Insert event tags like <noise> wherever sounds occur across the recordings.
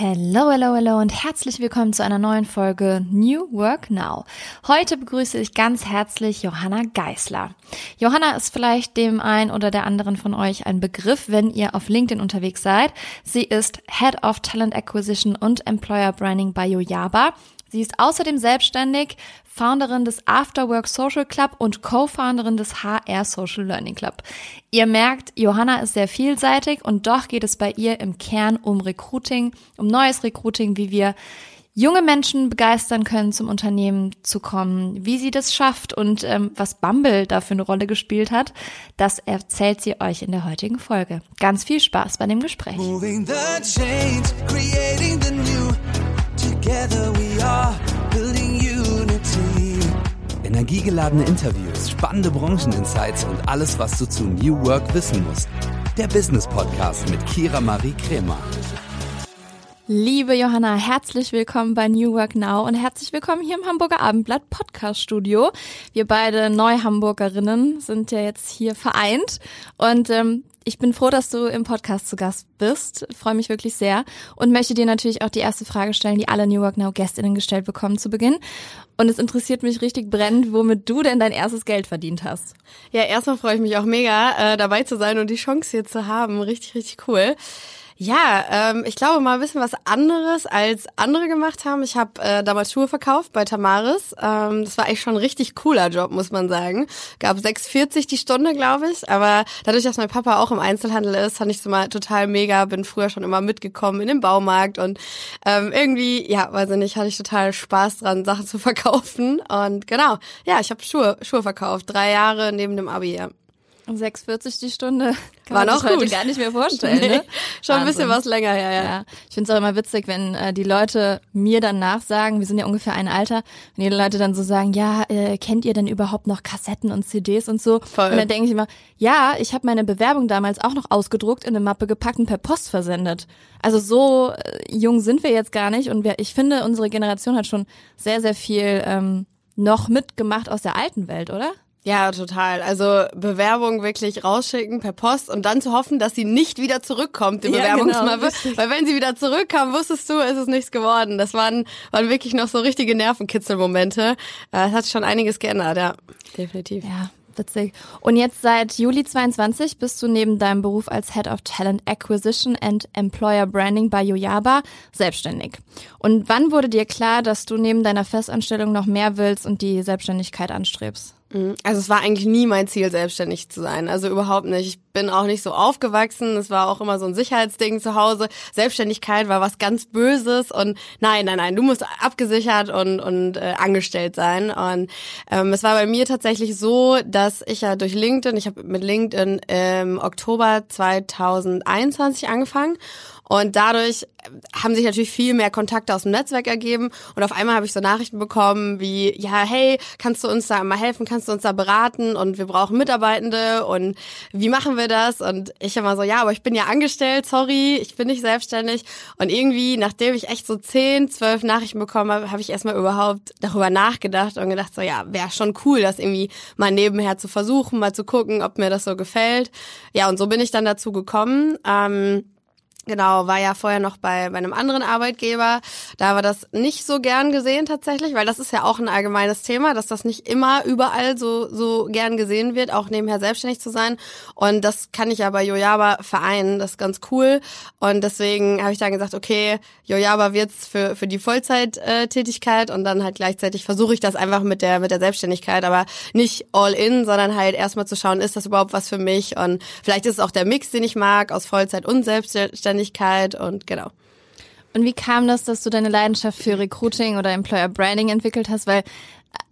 Hello, hello, hello und herzlich willkommen zu einer neuen Folge New Work Now. Heute begrüße ich ganz herzlich Johanna Geisler. Johanna ist vielleicht dem einen oder der anderen von euch ein Begriff, wenn ihr auf LinkedIn unterwegs seid. Sie ist Head of Talent Acquisition und Employer Branding bei Yojaba. Sie ist außerdem selbstständig, Founderin des Afterwork Social Club und Co-Founderin des HR Social Learning Club. Ihr merkt, Johanna ist sehr vielseitig und doch geht es bei ihr im Kern um Recruiting, um neues Recruiting, wie wir junge Menschen begeistern können, zum Unternehmen zu kommen, wie sie das schafft und ähm, was Bumble da für eine Rolle gespielt hat, das erzählt sie euch in der heutigen Folge. Ganz viel Spaß bei dem Gespräch. Energiegeladene Interviews, spannende Brancheninsights und alles, was du zu New Work wissen musst. Der Business Podcast mit Kira Marie Kremer. Liebe Johanna, herzlich willkommen bei New Work Now und herzlich willkommen hier im Hamburger Abendblatt Podcast Studio. Wir beide Neuhamburgerinnen sind ja jetzt hier vereint und ähm, ich bin froh, dass du im Podcast zu Gast bist. Freue mich wirklich sehr und möchte dir natürlich auch die erste Frage stellen, die alle New Work Now Gästinnen gestellt bekommen zu Beginn. Und es interessiert mich richtig brennend, womit du denn dein erstes Geld verdient hast. Ja, erstmal freue ich mich auch mega, äh, dabei zu sein und die Chance hier zu haben. Richtig, richtig cool. Ja, ähm, ich glaube mal ein bisschen was anderes als andere gemacht haben. Ich habe äh, damals Schuhe verkauft bei Tamaris. Ähm, das war eigentlich schon ein richtig cooler Job, muss man sagen. Gab 6,40 die Stunde, glaube ich. Aber dadurch, dass mein Papa auch im Einzelhandel ist, fand ich so mal total mega. Bin früher schon immer mitgekommen in den Baumarkt und ähm, irgendwie, ja, weiß ich nicht, hatte ich total Spaß dran, Sachen zu <laughs> verkaufen. Und genau, ja, ich habe Schuhe, Schuhe verkauft. Drei Jahre neben dem Abi, ja. 6,40 die Stunde <laughs> kann War man noch heute gar nicht mehr vorstellen. nee, ne? Schon ein bisschen was länger her, ja. ja. Ich finde es auch immer witzig, wenn äh, die Leute mir dann nachsagen, wir sind ja ungefähr ein Alter, wenn die Leute dann so sagen, ja, äh, kennt ihr denn überhaupt noch Kassetten und CDs und so? Voll. Und dann denke ich immer, ja, ich habe meine Bewerbung damals auch noch ausgedruckt, in eine Mappe gepackt und per Post versendet. Also so äh, jung sind wir jetzt gar nicht und wir, ich finde, unsere Generation hat schon sehr, sehr viel ähm, noch mitgemacht aus der alten Welt, oder? Ja, total. Also Bewerbung wirklich rausschicken per Post und dann zu hoffen, dass sie nicht wieder zurückkommt, die Bewerbungsmappe. Ja, genau, Weil wenn sie wieder zurückkam, wusstest du, ist es nichts geworden. Das waren, waren wirklich noch so richtige Nervenkitzelmomente. Äh, es hat schon einiges geändert, ja. Definitiv. Ja, witzig. Und jetzt seit Juli 22 bist du neben deinem Beruf als Head of Talent Acquisition and Employer Branding bei Yojaba selbstständig. Und wann wurde dir klar, dass du neben deiner Festanstellung noch mehr willst und die Selbstständigkeit anstrebst? Mhm. Also es war eigentlich nie mein Ziel, selbstständig zu sein. Also überhaupt nicht. Ich bin auch nicht so aufgewachsen. Es war auch immer so ein Sicherheitsding zu Hause. Selbstständigkeit war was ganz Böses und nein, nein, nein, du musst abgesichert und, und äh, angestellt sein. Und ähm, es war bei mir tatsächlich so, dass ich ja durch LinkedIn, ich habe mit LinkedIn im Oktober 2021 angefangen und dadurch haben sich natürlich viel mehr Kontakte aus dem Netzwerk ergeben. Und auf einmal habe ich so Nachrichten bekommen wie, ja, hey, kannst du uns da mal helfen? Kannst du uns da beraten? Und wir brauchen Mitarbeitende. Und wie machen wir das? Und ich immer so, ja, aber ich bin ja angestellt, sorry, ich bin nicht selbstständig. Und irgendwie, nachdem ich echt so zehn, zwölf Nachrichten bekommen habe, habe ich erstmal überhaupt darüber nachgedacht und gedacht so, ja, wäre schon cool, das irgendwie mal nebenher zu versuchen, mal zu gucken, ob mir das so gefällt. Ja, und so bin ich dann dazu gekommen. Ähm, Genau, war ja vorher noch bei, bei einem anderen Arbeitgeber. Da war das nicht so gern gesehen tatsächlich, weil das ist ja auch ein allgemeines Thema, dass das nicht immer überall so, so gern gesehen wird, auch nebenher selbstständig zu sein. Und das kann ich ja bei Yojaba vereinen, das ist ganz cool. Und deswegen habe ich dann gesagt, okay, Yojaba wird's für, für die Vollzeittätigkeit und dann halt gleichzeitig versuche ich das einfach mit der, mit der Selbstständigkeit, aber nicht all in, sondern halt erstmal zu schauen, ist das überhaupt was für mich? Und vielleicht ist es auch der Mix, den ich mag, aus Vollzeit und Selbstständigkeit Selbstständigkeit und genau. Und wie kam das, dass du deine Leidenschaft für Recruiting oder Employer Branding entwickelt hast? Weil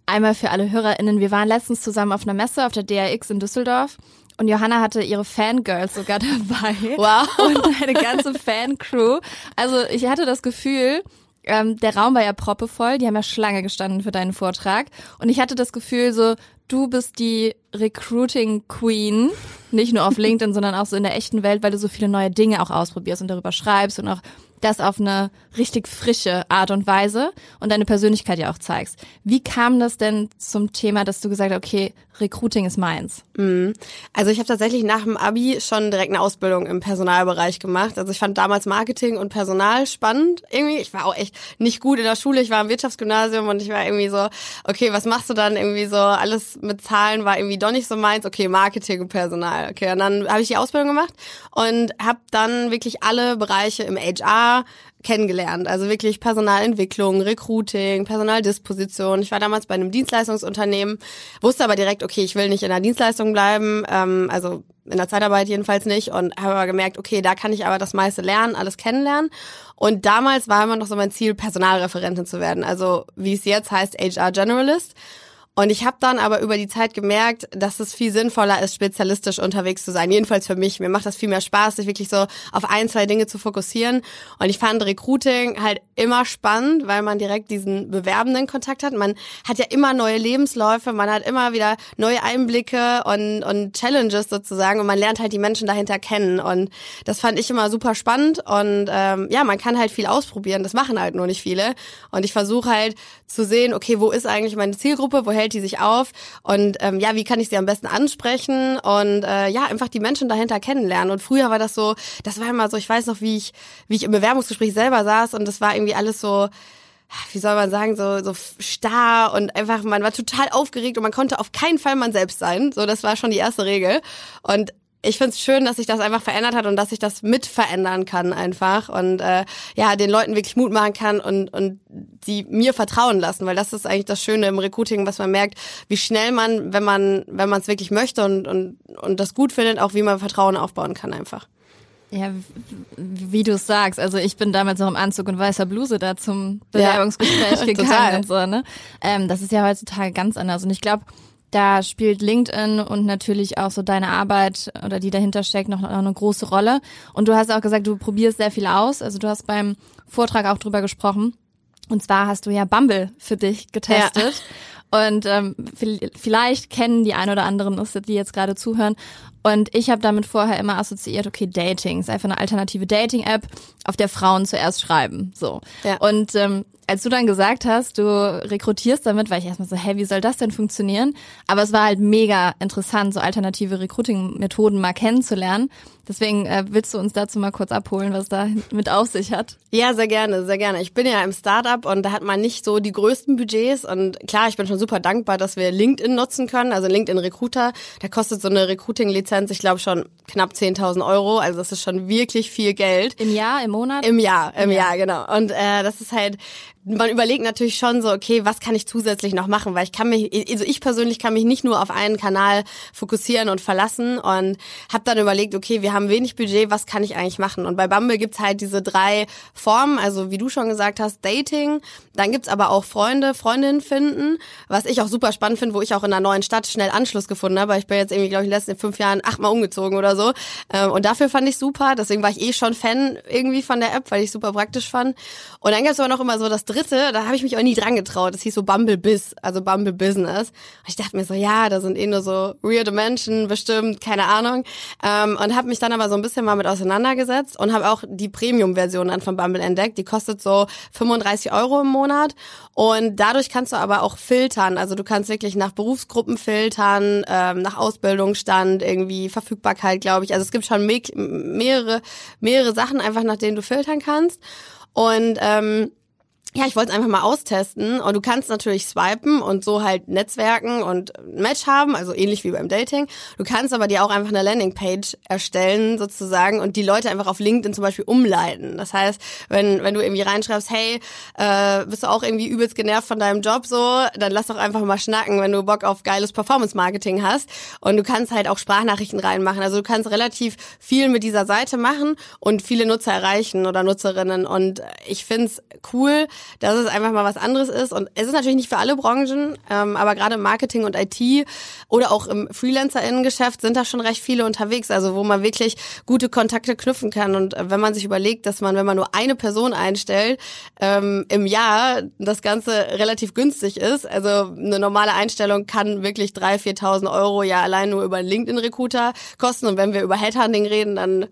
einmal für alle HörerInnen, wir waren letztens zusammen auf einer Messe auf der DRX in Düsseldorf und Johanna hatte ihre Fangirls sogar <laughs> dabei. Wow. Und eine ganze Fancrew. Also ich hatte das Gefühl, ähm, der Raum war ja proppevoll, die haben ja Schlange gestanden für deinen Vortrag. Und ich hatte das Gefühl, so, du bist die Recruiting Queen, nicht nur auf LinkedIn, sondern auch so in der echten Welt, weil du so viele neue Dinge auch ausprobierst und darüber schreibst und auch das auf eine richtig frische Art und Weise und deine Persönlichkeit ja auch zeigst. Wie kam das denn zum Thema, dass du gesagt hast, okay, Recruiting ist meins? Mhm. Also ich habe tatsächlich nach dem Abi schon direkt eine Ausbildung im Personalbereich gemacht. Also ich fand damals Marketing und Personal spannend irgendwie. Ich war auch echt nicht gut in der Schule. Ich war im Wirtschaftsgymnasium und ich war irgendwie so, okay, was machst du dann? Irgendwie so alles mit Zahlen war irgendwie doch nicht so meins. Okay, Marketing und Personal. Okay, und dann habe ich die Ausbildung gemacht und habe dann wirklich alle Bereiche im HR kennengelernt. Also wirklich Personalentwicklung, Recruiting, Personaldisposition. Ich war damals bei einem Dienstleistungsunternehmen, wusste aber direkt, okay, ich will nicht in der Dienstleistung bleiben, ähm, also in der Zeitarbeit jedenfalls nicht und habe aber gemerkt, okay, da kann ich aber das meiste lernen, alles kennenlernen. Und damals war immer noch so mein Ziel, Personalreferentin zu werden. Also wie es jetzt heißt, HR Generalist. Und ich habe dann aber über die Zeit gemerkt, dass es viel sinnvoller ist, spezialistisch unterwegs zu sein. Jedenfalls für mich. Mir macht das viel mehr Spaß, sich wirklich so auf ein, zwei Dinge zu fokussieren. Und ich fand Recruiting halt immer spannend, weil man direkt diesen bewerbenden Kontakt hat. Man hat ja immer neue Lebensläufe, man hat immer wieder neue Einblicke und, und Challenges sozusagen. Und man lernt halt die Menschen dahinter kennen. Und das fand ich immer super spannend. Und ähm, ja, man kann halt viel ausprobieren. Das machen halt nur nicht viele. Und ich versuche halt zu sehen, okay, wo ist eigentlich meine Zielgruppe? Wo die sich auf und ähm, ja, wie kann ich sie am besten ansprechen und äh, ja, einfach die Menschen dahinter kennenlernen. Und früher war das so, das war immer so, ich weiß noch, wie ich, wie ich im Bewerbungsgespräch selber saß und das war irgendwie alles so, wie soll man sagen, so, so starr und einfach, man war total aufgeregt und man konnte auf keinen Fall man selbst sein. So, das war schon die erste Regel. Und ich finde es schön, dass sich das einfach verändert hat und dass ich das mit verändern kann einfach und äh, ja, den Leuten wirklich Mut machen kann und, und die mir vertrauen lassen, weil das ist eigentlich das Schöne im Recruiting, was man merkt, wie schnell man, wenn man, wenn man es wirklich möchte und, und, und das gut findet, auch wie man Vertrauen aufbauen kann einfach. Ja, wie du es sagst. Also ich bin damals noch im Anzug und weißer Bluse da zum Bewerbungsgespräch ja. <laughs> gegangen und so, ne? Ähm, das ist ja heutzutage ganz anders. Und ich glaube, da spielt LinkedIn und natürlich auch so deine Arbeit oder die dahinter steckt noch, eine große Rolle. Und du hast auch gesagt, du probierst sehr viel aus. Also du hast beim Vortrag auch drüber gesprochen. Und zwar hast du ja Bumble für dich getestet. Ja. Und ähm, vielleicht kennen die ein oder anderen, die jetzt gerade zuhören. Und ich habe damit vorher immer assoziiert, okay, Dating ist einfach eine alternative Dating-App, auf der Frauen zuerst schreiben. So. Ja. Und ähm, als du dann gesagt hast, du rekrutierst damit, war ich erstmal so, hä, wie soll das denn funktionieren? Aber es war halt mega interessant, so alternative Recruiting-Methoden mal kennenzulernen. Deswegen äh, willst du uns dazu mal kurz abholen, was da mit auf sich hat? Ja, sehr gerne, sehr gerne. Ich bin ja im Startup und da hat man nicht so die größten Budgets und klar, ich bin schon super dankbar, dass wir LinkedIn nutzen können, also LinkedIn Recruiter. Da kostet so eine Recruiting-Lizenz, ich glaube schon knapp 10.000 Euro, also das ist schon wirklich viel Geld. Im Jahr, im Monat? Im Jahr, im, Im Jahr. Jahr, genau. Und äh, das ist halt man überlegt natürlich schon so, okay, was kann ich zusätzlich noch machen, weil ich kann mich, also ich persönlich kann mich nicht nur auf einen Kanal fokussieren und verlassen und habe dann überlegt, okay, wir haben wenig Budget, was kann ich eigentlich machen? Und bei Bumble gibt's halt diese drei Formen, also wie du schon gesagt hast, Dating, dann gibt's aber auch Freunde, Freundinnen finden, was ich auch super spannend finde, wo ich auch in einer neuen Stadt schnell Anschluss gefunden habe, ich bin jetzt irgendwie, glaube ich, in den letzten fünf Jahren achtmal umgezogen oder so ähm, und dafür fand ich super, deswegen war ich eh schon Fan irgendwie von der App, weil ich super praktisch fand. Und dann gab's aber noch immer so das dritte, da habe ich mich auch nie dran getraut. Das hieß so Bumble Biz, also Bumble Business. Und ich dachte mir so, ja, da sind eh nur so weirde Menschen, bestimmt, keine Ahnung. Ähm, und habe mich dann aber so ein bisschen mal mit auseinandergesetzt und habe auch die Premium-Version dann von Bumble entdeckt. Die kostet so 35 Euro im Monat. Und dadurch kannst du aber auch filtern. Also du kannst wirklich nach Berufsgruppen filtern, ähm, nach Ausbildungsstand, irgendwie Verfügbarkeit, glaube ich. Also es gibt schon mehrere, mehrere Sachen einfach, nach denen du filtern kannst. Und ähm, ja, ich wollte es einfach mal austesten und du kannst natürlich swipen und so halt Netzwerken und ein Match haben, also ähnlich wie beim Dating. Du kannst aber dir auch einfach eine Landingpage erstellen sozusagen und die Leute einfach auf LinkedIn zum Beispiel umleiten. Das heißt, wenn, wenn du irgendwie reinschreibst, hey, äh, bist du auch irgendwie übelst genervt von deinem Job so, dann lass doch einfach mal schnacken, wenn du Bock auf geiles Performance-Marketing hast. Und du kannst halt auch Sprachnachrichten reinmachen. Also du kannst relativ viel mit dieser Seite machen und viele Nutzer erreichen oder Nutzerinnen. Und ich find's cool, dass es einfach mal was anderes ist. Und es ist natürlich nicht für alle Branchen, ähm, aber gerade im Marketing und IT oder auch im FreelancerInnen-Geschäft sind da schon recht viele unterwegs, also wo man wirklich gute Kontakte knüpfen kann. Und wenn man sich überlegt, dass man, wenn man nur eine Person einstellt, ähm, im Jahr das Ganze relativ günstig ist, also eine normale Einstellung kann wirklich 3.000, 4.000 Euro ja allein nur über LinkedIn-Recruiter kosten. Und wenn wir über Headhunting reden, dann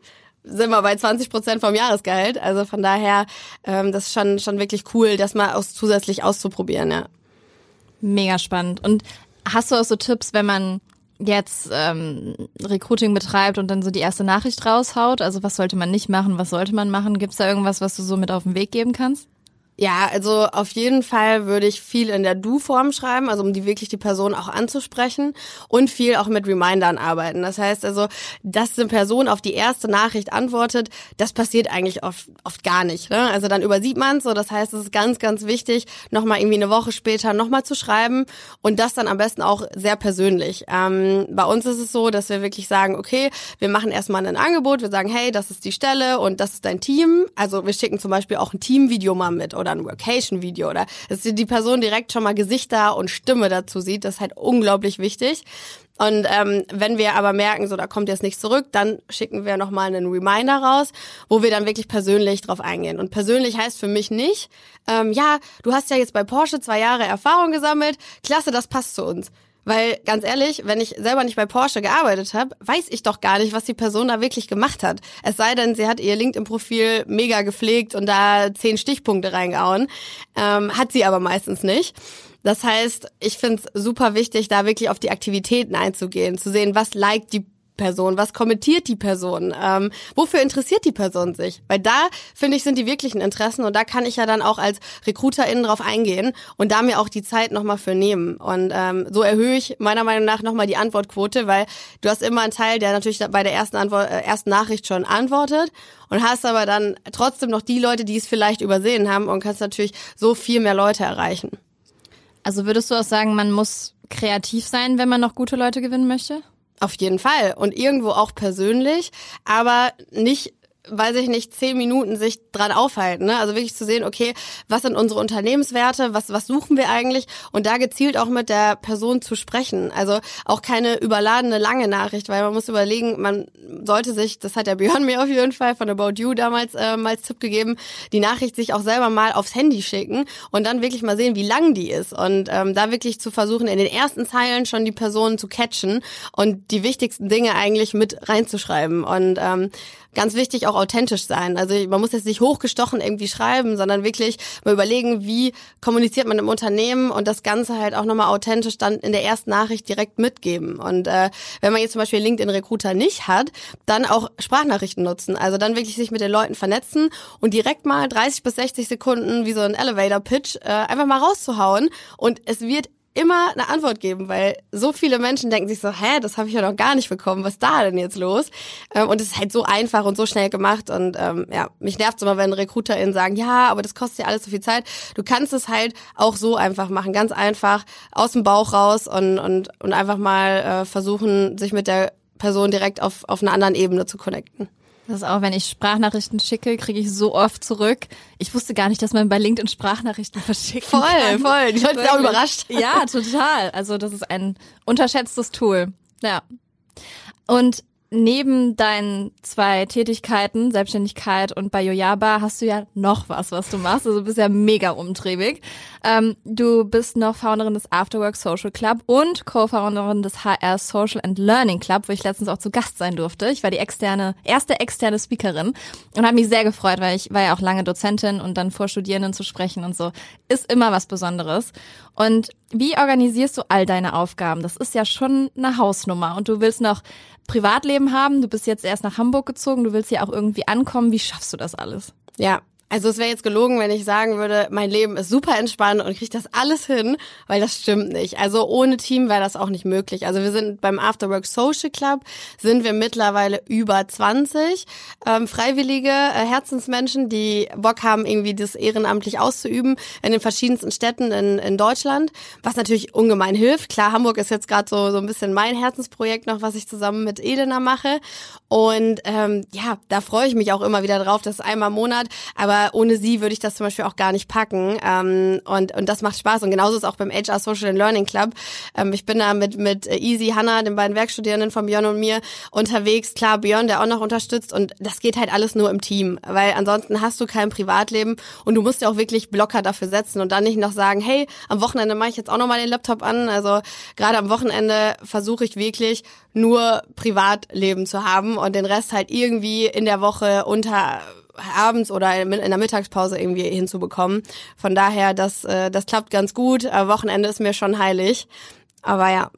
sind wir bei 20 Prozent vom Jahresgehalt. Also von daher, ähm, das ist schon, schon wirklich cool, das mal aus, zusätzlich auszuprobieren, ja. Mega spannend. Und hast du auch so Tipps, wenn man jetzt ähm, Recruiting betreibt und dann so die erste Nachricht raushaut? Also was sollte man nicht machen, was sollte man machen? Gibt es da irgendwas, was du so mit auf den Weg geben kannst? Ja, also auf jeden Fall würde ich viel in der Du-Form schreiben, also um die wirklich die Person auch anzusprechen und viel auch mit Remindern arbeiten. Das heißt also, dass eine Person auf die erste Nachricht antwortet, das passiert eigentlich oft, oft gar nicht. Ne? Also dann übersieht man so. Das heißt, es ist ganz, ganz wichtig, nochmal irgendwie eine Woche später nochmal zu schreiben und das dann am besten auch sehr persönlich. Ähm, bei uns ist es so, dass wir wirklich sagen, okay, wir machen erstmal ein Angebot, wir sagen, hey, das ist die Stelle und das ist dein Team. Also wir schicken zum Beispiel auch ein Teamvideo mal mit oder ein Workation-Video oder dass die Person direkt schon mal Gesichter und Stimme dazu sieht. Das ist halt unglaublich wichtig. Und ähm, wenn wir aber merken, so da kommt jetzt nichts zurück, dann schicken wir nochmal einen Reminder raus, wo wir dann wirklich persönlich drauf eingehen. Und persönlich heißt für mich nicht, ähm, ja, du hast ja jetzt bei Porsche zwei Jahre Erfahrung gesammelt, klasse, das passt zu uns. Weil ganz ehrlich, wenn ich selber nicht bei Porsche gearbeitet habe, weiß ich doch gar nicht, was die Person da wirklich gemacht hat. Es sei denn, sie hat ihr LinkedIn-Profil mega gepflegt und da zehn Stichpunkte reingehauen. Ähm, hat sie aber meistens nicht. Das heißt, ich finde es super wichtig, da wirklich auf die Aktivitäten einzugehen, zu sehen, was liked die Person? Was kommentiert die Person? Ähm, wofür interessiert die Person sich? Weil da, finde ich, sind die wirklichen Interessen und da kann ich ja dann auch als Recruiterin drauf eingehen und da mir auch die Zeit nochmal für nehmen. Und ähm, so erhöhe ich meiner Meinung nach nochmal die Antwortquote, weil du hast immer einen Teil, der natürlich bei der ersten, Antwort, äh, ersten Nachricht schon antwortet und hast aber dann trotzdem noch die Leute, die es vielleicht übersehen haben und kannst natürlich so viel mehr Leute erreichen. Also würdest du auch sagen, man muss kreativ sein, wenn man noch gute Leute gewinnen möchte? Auf jeden Fall. Und irgendwo auch persönlich, aber nicht weiß ich nicht, zehn Minuten sich dran aufhalten. Ne? Also wirklich zu sehen, okay, was sind unsere Unternehmenswerte, was, was suchen wir eigentlich und da gezielt auch mit der Person zu sprechen. Also auch keine überladene lange Nachricht, weil man muss überlegen, man sollte sich, das hat der Björn <laughs> mir auf jeden Fall von About You damals äh, als Tipp gegeben, die Nachricht sich auch selber mal aufs Handy schicken und dann wirklich mal sehen, wie lang die ist und ähm, da wirklich zu versuchen, in den ersten Zeilen schon die Person zu catchen und die wichtigsten Dinge eigentlich mit reinzuschreiben und ähm, ganz wichtig auch authentisch sein. Also man muss jetzt nicht hochgestochen irgendwie schreiben, sondern wirklich mal überlegen, wie kommuniziert man im Unternehmen und das Ganze halt auch nochmal authentisch dann in der ersten Nachricht direkt mitgeben. Und äh, wenn man jetzt zum Beispiel LinkedIn Recruiter nicht hat, dann auch Sprachnachrichten nutzen. Also dann wirklich sich mit den Leuten vernetzen und direkt mal 30 bis 60 Sekunden wie so ein Elevator Pitch äh, einfach mal rauszuhauen. Und es wird immer eine Antwort geben, weil so viele Menschen denken sich so, hä, das habe ich ja noch gar nicht bekommen, was ist da denn jetzt los? Ähm, und es ist halt so einfach und so schnell gemacht und ähm, ja, mich nervt immer, wenn RecruiterInnen sagen, ja, aber das kostet ja alles so viel Zeit. Du kannst es halt auch so einfach machen, ganz einfach aus dem Bauch raus und und und einfach mal äh, versuchen, sich mit der Person direkt auf auf einer anderen Ebene zu connecten. Das ist auch, wenn ich Sprachnachrichten schicke, kriege ich so oft zurück. Ich wusste gar nicht, dass man bei LinkedIn Sprachnachrichten verschickt. Voll, kann. voll. Die Leute sind auch überrascht. Ja, total. Also das ist ein unterschätztes Tool. Ja. Und neben deinen zwei Tätigkeiten, Selbstständigkeit und bei Yojaba, hast du ja noch was, was du machst. Also du bist ja mega umtriebig. Ähm, du bist noch Founderin des Afterwork Social Club und Co-Founderin des HR Social and Learning Club, wo ich letztens auch zu Gast sein durfte. Ich war die externe, erste externe Speakerin und habe mich sehr gefreut, weil ich war ja auch lange Dozentin und dann vor Studierenden zu sprechen und so ist immer was Besonderes. Und wie organisierst du all deine Aufgaben? Das ist ja schon eine Hausnummer und du willst noch Privatleben haben. Du bist jetzt erst nach Hamburg gezogen. Du willst hier auch irgendwie ankommen. Wie schaffst du das alles? Ja, also es wäre jetzt gelogen, wenn ich sagen würde, mein Leben ist super entspannt und kriege das alles hin, weil das stimmt nicht. Also ohne Team wäre das auch nicht möglich. Also wir sind beim Afterwork Social Club, sind wir mittlerweile über 20 ähm, freiwillige äh, Herzensmenschen, die Bock haben, irgendwie das ehrenamtlich auszuüben in den verschiedensten Städten in, in Deutschland, was natürlich ungemein hilft. Klar, Hamburg ist jetzt gerade so, so ein bisschen mein Herzensprojekt noch, was ich zusammen mit Elena mache. Und ähm, ja, da freue ich mich auch immer wieder drauf. Das einmal im Monat, aber aber ohne sie würde ich das zum Beispiel auch gar nicht packen. Ähm, und, und das macht Spaß. Und genauso ist auch beim HR Social and Learning Club. Ähm, ich bin da mit, mit Easy, Hannah, den beiden Werkstudierenden von Björn und mir unterwegs. Klar, Björn, der auch noch unterstützt. Und das geht halt alles nur im Team. Weil ansonsten hast du kein Privatleben und du musst ja auch wirklich Blocker dafür setzen und dann nicht noch sagen, hey, am Wochenende mache ich jetzt auch noch mal den Laptop an. Also gerade am Wochenende versuche ich wirklich nur Privatleben zu haben und den Rest halt irgendwie in der Woche unter abends oder in der Mittagspause irgendwie hinzubekommen. Von daher, das, äh, das klappt ganz gut. Aber Wochenende ist mir schon heilig. Aber ja.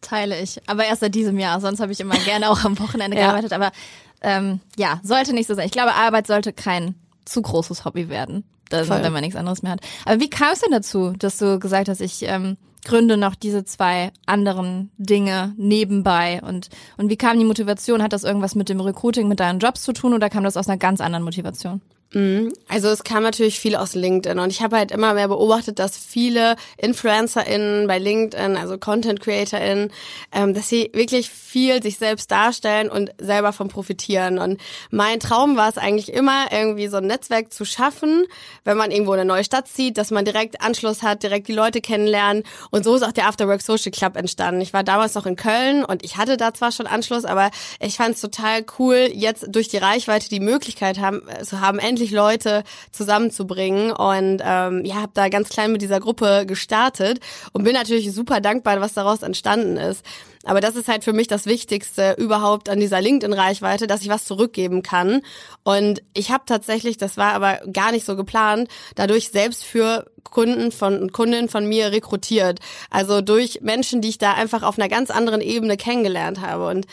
Teile ich. Aber erst seit diesem Jahr. Sonst habe ich immer gerne auch am Wochenende <laughs> ja. gearbeitet. Aber ähm, ja, sollte nicht so sein. Ich glaube, Arbeit sollte kein zu großes Hobby werden, das, wenn man nichts anderes mehr hat. Aber wie kam es denn dazu, dass du gesagt hast, ich ähm, gründe noch diese zwei anderen Dinge nebenbei und und wie kam die Motivation? Hat das irgendwas mit dem Recruiting, mit deinen Jobs zu tun oder kam das aus einer ganz anderen Motivation? Mhm. Also es kam natürlich viel aus LinkedIn und ich habe halt immer mehr beobachtet, dass viele InfluencerInnen bei LinkedIn, also Content CreatorInnen, ähm, dass sie wirklich viel sich selbst darstellen und selber von profitieren. Und mein Traum war es eigentlich immer, irgendwie so ein Netzwerk zu schaffen, wenn man irgendwo in eine neue Stadt zieht, dass man direkt Anschluss hat, direkt die Leute kennenlernen. Und so ist auch der Afterwork Social Club entstanden. Ich war damals noch in Köln und ich hatte da zwar schon Anschluss, aber ich fand es total cool, jetzt durch die Reichweite die Möglichkeit haben, äh, zu haben, endlich Leute zusammenzubringen und ähm, ja, habe da ganz klein mit dieser Gruppe gestartet und bin natürlich super dankbar, was daraus entstanden ist. Aber das ist halt für mich das Wichtigste überhaupt an dieser LinkedIn-Reichweite, dass ich was zurückgeben kann. Und ich habe tatsächlich, das war aber gar nicht so geplant, dadurch selbst für Kunden von Kundinnen von mir rekrutiert. Also durch Menschen, die ich da einfach auf einer ganz anderen Ebene kennengelernt habe. Und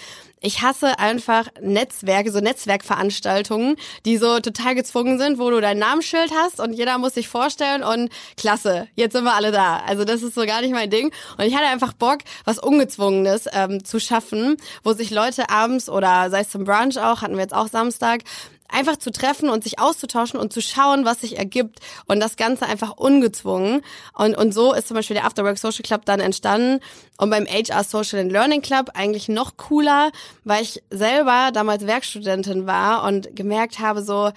ich hasse einfach Netzwerke, so Netzwerkveranstaltungen, die so total gezwungen sind, wo du dein Namensschild hast und jeder muss sich vorstellen und klasse, jetzt sind wir alle da. Also das ist so gar nicht mein Ding. Und ich hatte einfach Bock, was Ungezwungenes ähm, zu schaffen, wo sich Leute abends oder sei es zum Brunch auch, hatten wir jetzt auch Samstag, einfach zu treffen und sich auszutauschen und zu schauen, was sich ergibt und das Ganze einfach ungezwungen. Und, und so ist zum Beispiel der Afterwork Social Club dann entstanden und beim HR Social and Learning Club eigentlich noch cooler, weil ich selber damals Werkstudentin war und gemerkt habe so,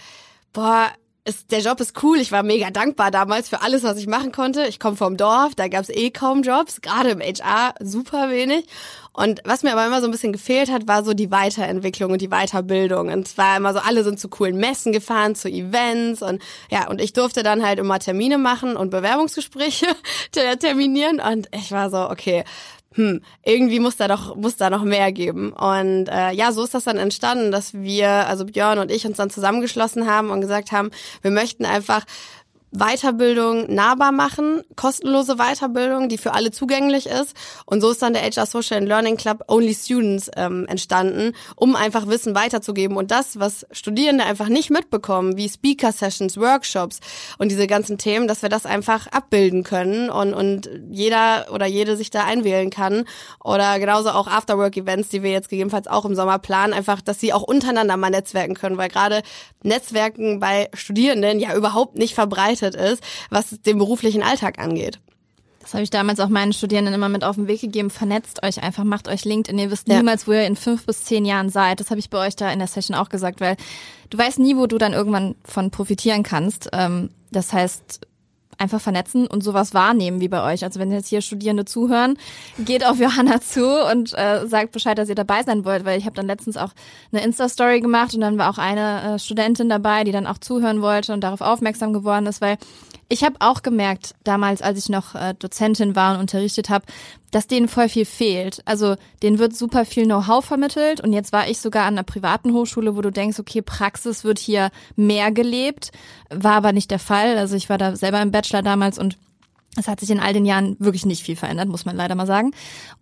boah, ist, der Job ist cool. Ich war mega dankbar damals für alles, was ich machen konnte. Ich komme vom Dorf, da gab es eh kaum Jobs, gerade im HR super wenig. Und was mir aber immer so ein bisschen gefehlt hat, war so die Weiterentwicklung und die Weiterbildung. Und zwar immer so, alle sind zu coolen Messen gefahren, zu Events und ja, und ich durfte dann halt immer Termine machen und Bewerbungsgespräche <laughs> terminieren. Und ich war so, okay, hm, irgendwie muss da doch muss da noch mehr geben. Und äh, ja, so ist das dann entstanden, dass wir, also Björn und ich, uns dann zusammengeschlossen haben und gesagt haben, wir möchten einfach Weiterbildung nahbar machen, kostenlose Weiterbildung, die für alle zugänglich ist. Und so ist dann der HR Social and Learning Club Only Students ähm, entstanden, um einfach Wissen weiterzugeben. Und das, was Studierende einfach nicht mitbekommen, wie Speaker Sessions, Workshops und diese ganzen Themen, dass wir das einfach abbilden können und, und jeder oder jede sich da einwählen kann. Oder genauso auch Afterwork-Events, die wir jetzt gegebenenfalls auch im Sommer planen, einfach, dass sie auch untereinander mal netzwerken können, weil gerade Netzwerken bei Studierenden ja überhaupt nicht verbreitet verbreitet ist, was den beruflichen Alltag angeht. Das habe ich damals auch meinen Studierenden immer mit auf den Weg gegeben. Vernetzt euch einfach, macht euch LinkedIn. Ihr wisst ja. niemals, wo ihr in fünf bis zehn Jahren seid. Das habe ich bei euch da in der Session auch gesagt, weil du weißt nie, wo du dann irgendwann von profitieren kannst. Ähm, das heißt, einfach vernetzen und sowas wahrnehmen wie bei euch. Also wenn jetzt hier Studierende zuhören, geht auf Johanna zu und äh, sagt Bescheid, dass ihr dabei sein wollt, weil ich habe dann letztens auch eine Insta-Story gemacht und dann war auch eine äh, Studentin dabei, die dann auch zuhören wollte und darauf aufmerksam geworden ist, weil ich habe auch gemerkt, damals, als ich noch äh, Dozentin war und unterrichtet habe, dass denen voll viel fehlt. Also denen wird super viel Know-how vermittelt und jetzt war ich sogar an einer privaten Hochschule, wo du denkst, okay, Praxis wird hier mehr gelebt, war aber nicht der Fall. Also ich war da selber im Bachelor damals und es hat sich in all den Jahren wirklich nicht viel verändert, muss man leider mal sagen.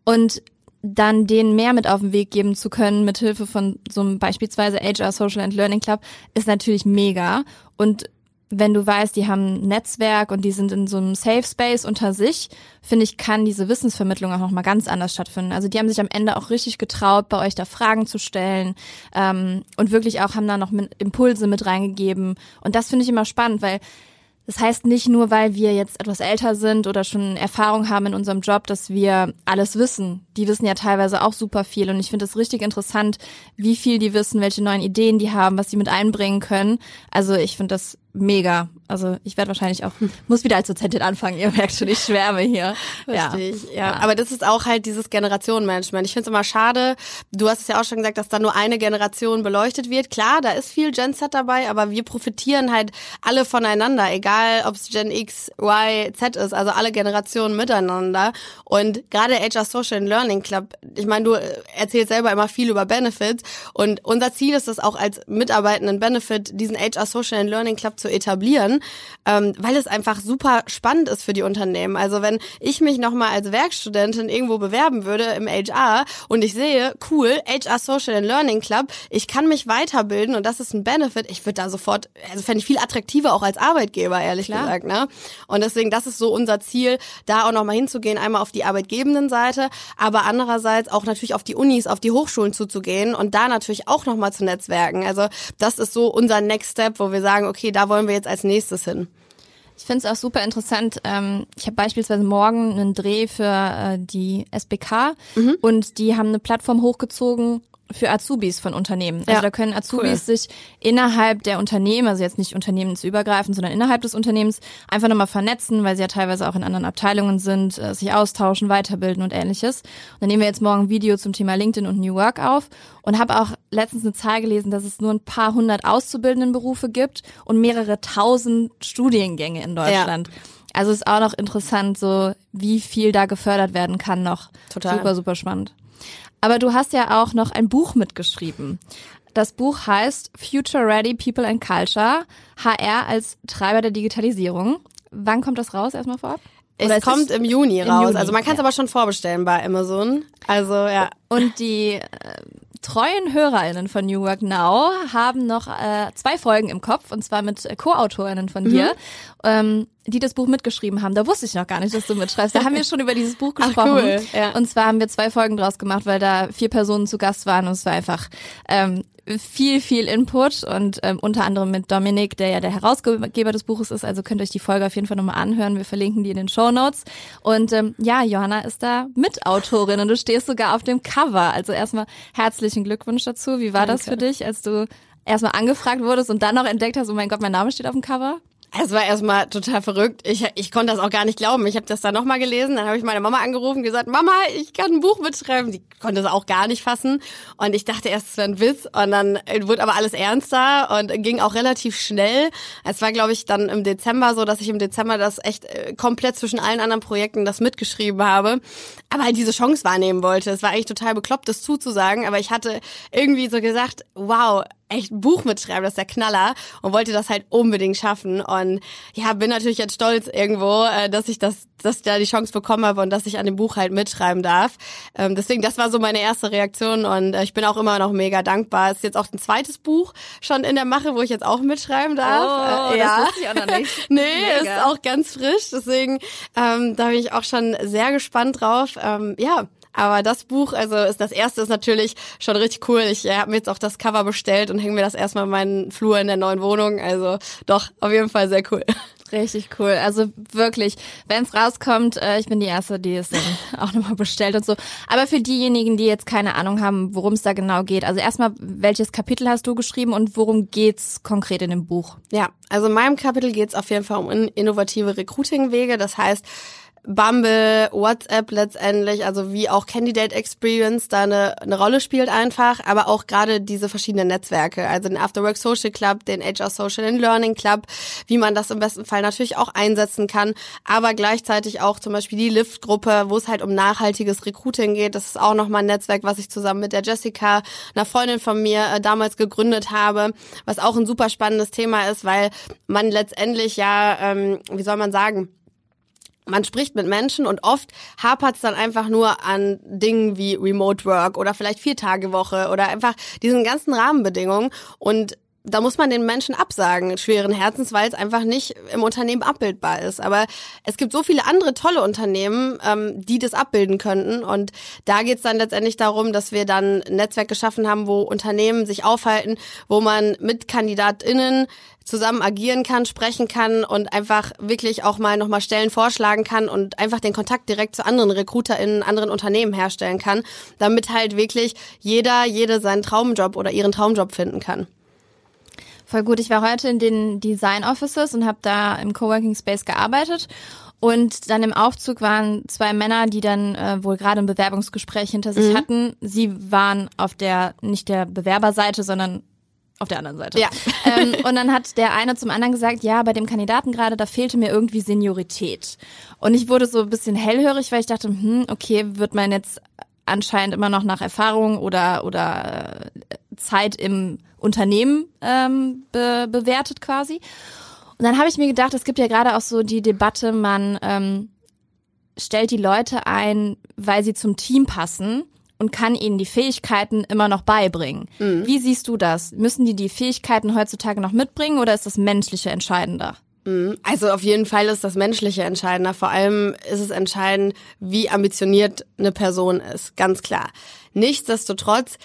Und dann denen mehr mit auf den Weg geben zu können, mit Hilfe von so einem beispielsweise HR Social and Learning Club, ist natürlich mega. Und wenn du weißt, die haben ein Netzwerk und die sind in so einem Safe Space unter sich, finde ich, kann diese Wissensvermittlung auch nochmal ganz anders stattfinden. Also die haben sich am Ende auch richtig getraut, bei euch da Fragen zu stellen ähm, und wirklich auch haben da noch mit Impulse mit reingegeben. Und das finde ich immer spannend, weil das heißt nicht nur, weil wir jetzt etwas älter sind oder schon Erfahrung haben in unserem Job, dass wir alles wissen. Die wissen ja teilweise auch super viel und ich finde es richtig interessant, wie viel die wissen, welche neuen Ideen die haben, was sie mit einbringen können. Also ich finde das mega. Also ich werde wahrscheinlich auch, muss wieder als Dozentin anfangen, ihr merkt schon, ich schwärme hier. <laughs> Verstehe ja. ich, ja. Aber das ist auch halt dieses Generationenmanagement. Ich finde es immer schade, du hast es ja auch schon gesagt, dass da nur eine Generation beleuchtet wird. Klar, da ist viel Gen Z dabei, aber wir profitieren halt alle voneinander, egal ob es Gen X, Y, Z ist, also alle Generationen miteinander. Und gerade HR Social and Learning Club, ich meine, du erzählst selber immer viel über Benefits und unser Ziel ist es auch als mitarbeitenden Benefit, diesen HR Social and Learning Club zu etablieren, ähm, weil es einfach super spannend ist für die Unternehmen. Also wenn ich mich nochmal als Werkstudentin irgendwo bewerben würde im HR und ich sehe, cool, HR Social and Learning Club, ich kann mich weiterbilden und das ist ein Benefit, ich würde da sofort, also fände ich viel attraktiver auch als Arbeitgeber, ehrlich Klar. gesagt. Ne? Und deswegen, das ist so unser Ziel, da auch nochmal hinzugehen, einmal auf die arbeitgebenden Seite, aber andererseits auch natürlich auf die Unis, auf die Hochschulen zuzugehen und da natürlich auch nochmal zu netzwerken. Also das ist so unser Next Step, wo wir sagen, okay, da wollen wir jetzt als nächstes hin. Ich finde es auch super interessant. Ähm, ich habe beispielsweise morgen einen Dreh für äh, die SBK mhm. und die haben eine Plattform hochgezogen, für Azubis von Unternehmen. Also ja, da können Azubis cool. sich innerhalb der Unternehmen, also jetzt nicht unternehmensübergreifend, sondern innerhalb des Unternehmens einfach nochmal vernetzen, weil sie ja teilweise auch in anderen Abteilungen sind, äh, sich austauschen, weiterbilden und ähnliches. Und dann nehmen wir jetzt morgen ein Video zum Thema LinkedIn und New Work auf und habe auch letztens eine Zahl gelesen, dass es nur ein paar hundert auszubildenden Berufe gibt und mehrere tausend Studiengänge in Deutschland. Ja. Also ist auch noch interessant, so wie viel da gefördert werden kann noch. Total. Super, super spannend. Aber du hast ja auch noch ein Buch mitgeschrieben. Das Buch heißt Future Ready People and Culture, HR als Treiber der Digitalisierung. Wann kommt das raus erstmal vorab? Oder es kommt im Juni raus. Juni, also man kann es ja. aber schon vorbestellen bei Amazon. Also ja. Und die äh, treuen HörerInnen von New Work Now haben noch äh, zwei Folgen im Kopf und zwar mit Co-AutorInnen von dir, mhm. ähm, die das Buch mitgeschrieben haben. Da wusste ich noch gar nicht, dass du mitschreibst. Da haben wir schon über dieses Buch gesprochen. Ach, cool. ja. Und zwar haben wir zwei Folgen draus gemacht, weil da vier Personen zu Gast waren und es war einfach ähm, viel, viel Input und ähm, unter anderem mit Dominik, der ja der Herausgeber des Buches ist. Also könnt ihr euch die Folge auf jeden Fall nochmal anhören. Wir verlinken die in den Show Notes. Und ähm, ja, Johanna ist da Mitautorin und du stehst sogar auf dem Cover. Also erstmal herzlichen Glückwunsch dazu. Wie war Danke. das für dich, als du erstmal angefragt wurdest und dann noch entdeckt hast, oh mein Gott, mein Name steht auf dem Cover? Es war erstmal total verrückt. Ich, ich konnte das auch gar nicht glauben. Ich habe das dann nochmal gelesen. Dann habe ich meine Mama angerufen und gesagt, Mama, ich kann ein Buch mitschreiben. Die konnte es auch gar nicht fassen. Und ich dachte erst, es wäre ein Witz. Und dann wurde aber alles ernster und ging auch relativ schnell. Es war, glaube ich, dann im Dezember so, dass ich im Dezember das echt äh, komplett zwischen allen anderen Projekten das mitgeschrieben habe. Aber halt diese Chance wahrnehmen wollte. Es war eigentlich total bekloppt, das zuzusagen. Aber ich hatte irgendwie so gesagt, wow, echt ein Buch mitschreiben, das ist der Knaller und wollte das halt unbedingt schaffen und ja, bin natürlich jetzt stolz irgendwo, äh, dass ich das, dass ich da die Chance bekommen habe und dass ich an dem Buch halt mitschreiben darf. Ähm, deswegen, das war so meine erste Reaktion und äh, ich bin auch immer noch mega dankbar. Es ist jetzt auch ein zweites Buch schon in der Mache, wo ich jetzt auch mitschreiben darf. Oh, äh, ja. das wusste ich auch noch nicht. <laughs> nee, mega. ist auch ganz frisch, deswegen ähm, da bin ich auch schon sehr gespannt drauf. Ähm, ja, aber das Buch, also ist das erste ist natürlich schon richtig cool. Ich äh, habe mir jetzt auch das Cover bestellt und hänge mir das erstmal in meinen Flur in der neuen Wohnung. Also doch, auf jeden Fall sehr cool. <laughs> Richtig cool. Also wirklich, wenn es rauskommt, äh, ich bin die Erste, die es dann <laughs> auch nochmal bestellt und so. Aber für diejenigen, die jetzt keine Ahnung haben, worum es da genau geht, also erstmal, welches Kapitel hast du geschrieben und worum geht's konkret in dem Buch? Ja, also in meinem Kapitel geht's auf jeden Fall um innovative Recruiting-Wege. Das heißt, Bumble, WhatsApp letztendlich, also wie auch Candidate Experience da eine, eine Rolle spielt einfach, aber auch gerade diese verschiedenen Netzwerke, also den Afterwork Social Club, den HR Social and Learning Club, wie man das im besten Fall natürlich auch einsetzen kann, aber gleichzeitig auch zum Beispiel die Lift-Gruppe, wo es halt um nachhaltiges Recruiting geht. Das ist auch nochmal ein Netzwerk, was ich zusammen mit der Jessica, einer Freundin von mir, äh, damals gegründet habe, was auch ein super spannendes Thema ist, weil man letztendlich ja, ähm, wie soll man sagen, man spricht mit Menschen und oft hapert es dann einfach nur an Dingen wie Remote Work oder vielleicht vier Tage Woche oder einfach diesen ganzen Rahmenbedingungen. Und da muss man den Menschen absagen, schweren Herzens, weil es einfach nicht im Unternehmen abbildbar ist. Aber es gibt so viele andere tolle Unternehmen, ähm, die das abbilden könnten. Und da geht es dann letztendlich darum, dass wir dann ein Netzwerk geschaffen haben, wo Unternehmen sich aufhalten, wo man mit KandidatInnen zusammen agieren kann, sprechen kann und einfach wirklich auch mal nochmal Stellen vorschlagen kann und einfach den Kontakt direkt zu anderen RecruiterInnen, anderen Unternehmen herstellen kann, damit halt wirklich jeder, jede seinen Traumjob oder ihren Traumjob finden kann. Voll gut. Ich war heute in den Design Offices und habe da im Coworking Space gearbeitet. Und dann im Aufzug waren zwei Männer, die dann äh, wohl gerade ein Bewerbungsgespräch hinter sich mhm. hatten. Sie waren auf der, nicht der Bewerberseite, sondern auf der anderen Seite. Ja. <laughs> Ähm, und dann hat der eine zum anderen gesagt, ja, bei dem Kandidaten gerade, da fehlte mir irgendwie Seniorität. Und ich wurde so ein bisschen hellhörig, weil ich dachte, hm, okay, wird man jetzt anscheinend immer noch nach Erfahrung oder oder äh, Zeit im Unternehmen ähm, be bewertet quasi. Und dann habe ich mir gedacht, es gibt ja gerade auch so die Debatte, man ähm, stellt die Leute ein, weil sie zum Team passen und kann ihnen die Fähigkeiten immer noch beibringen. Mhm. Wie siehst du das? Müssen die die Fähigkeiten heutzutage noch mitbringen oder ist das Menschliche entscheidender? Mhm. Also auf jeden Fall ist das Menschliche entscheidender. Vor allem ist es entscheidend, wie ambitioniert eine Person ist. Ganz klar. Nichtsdestotrotz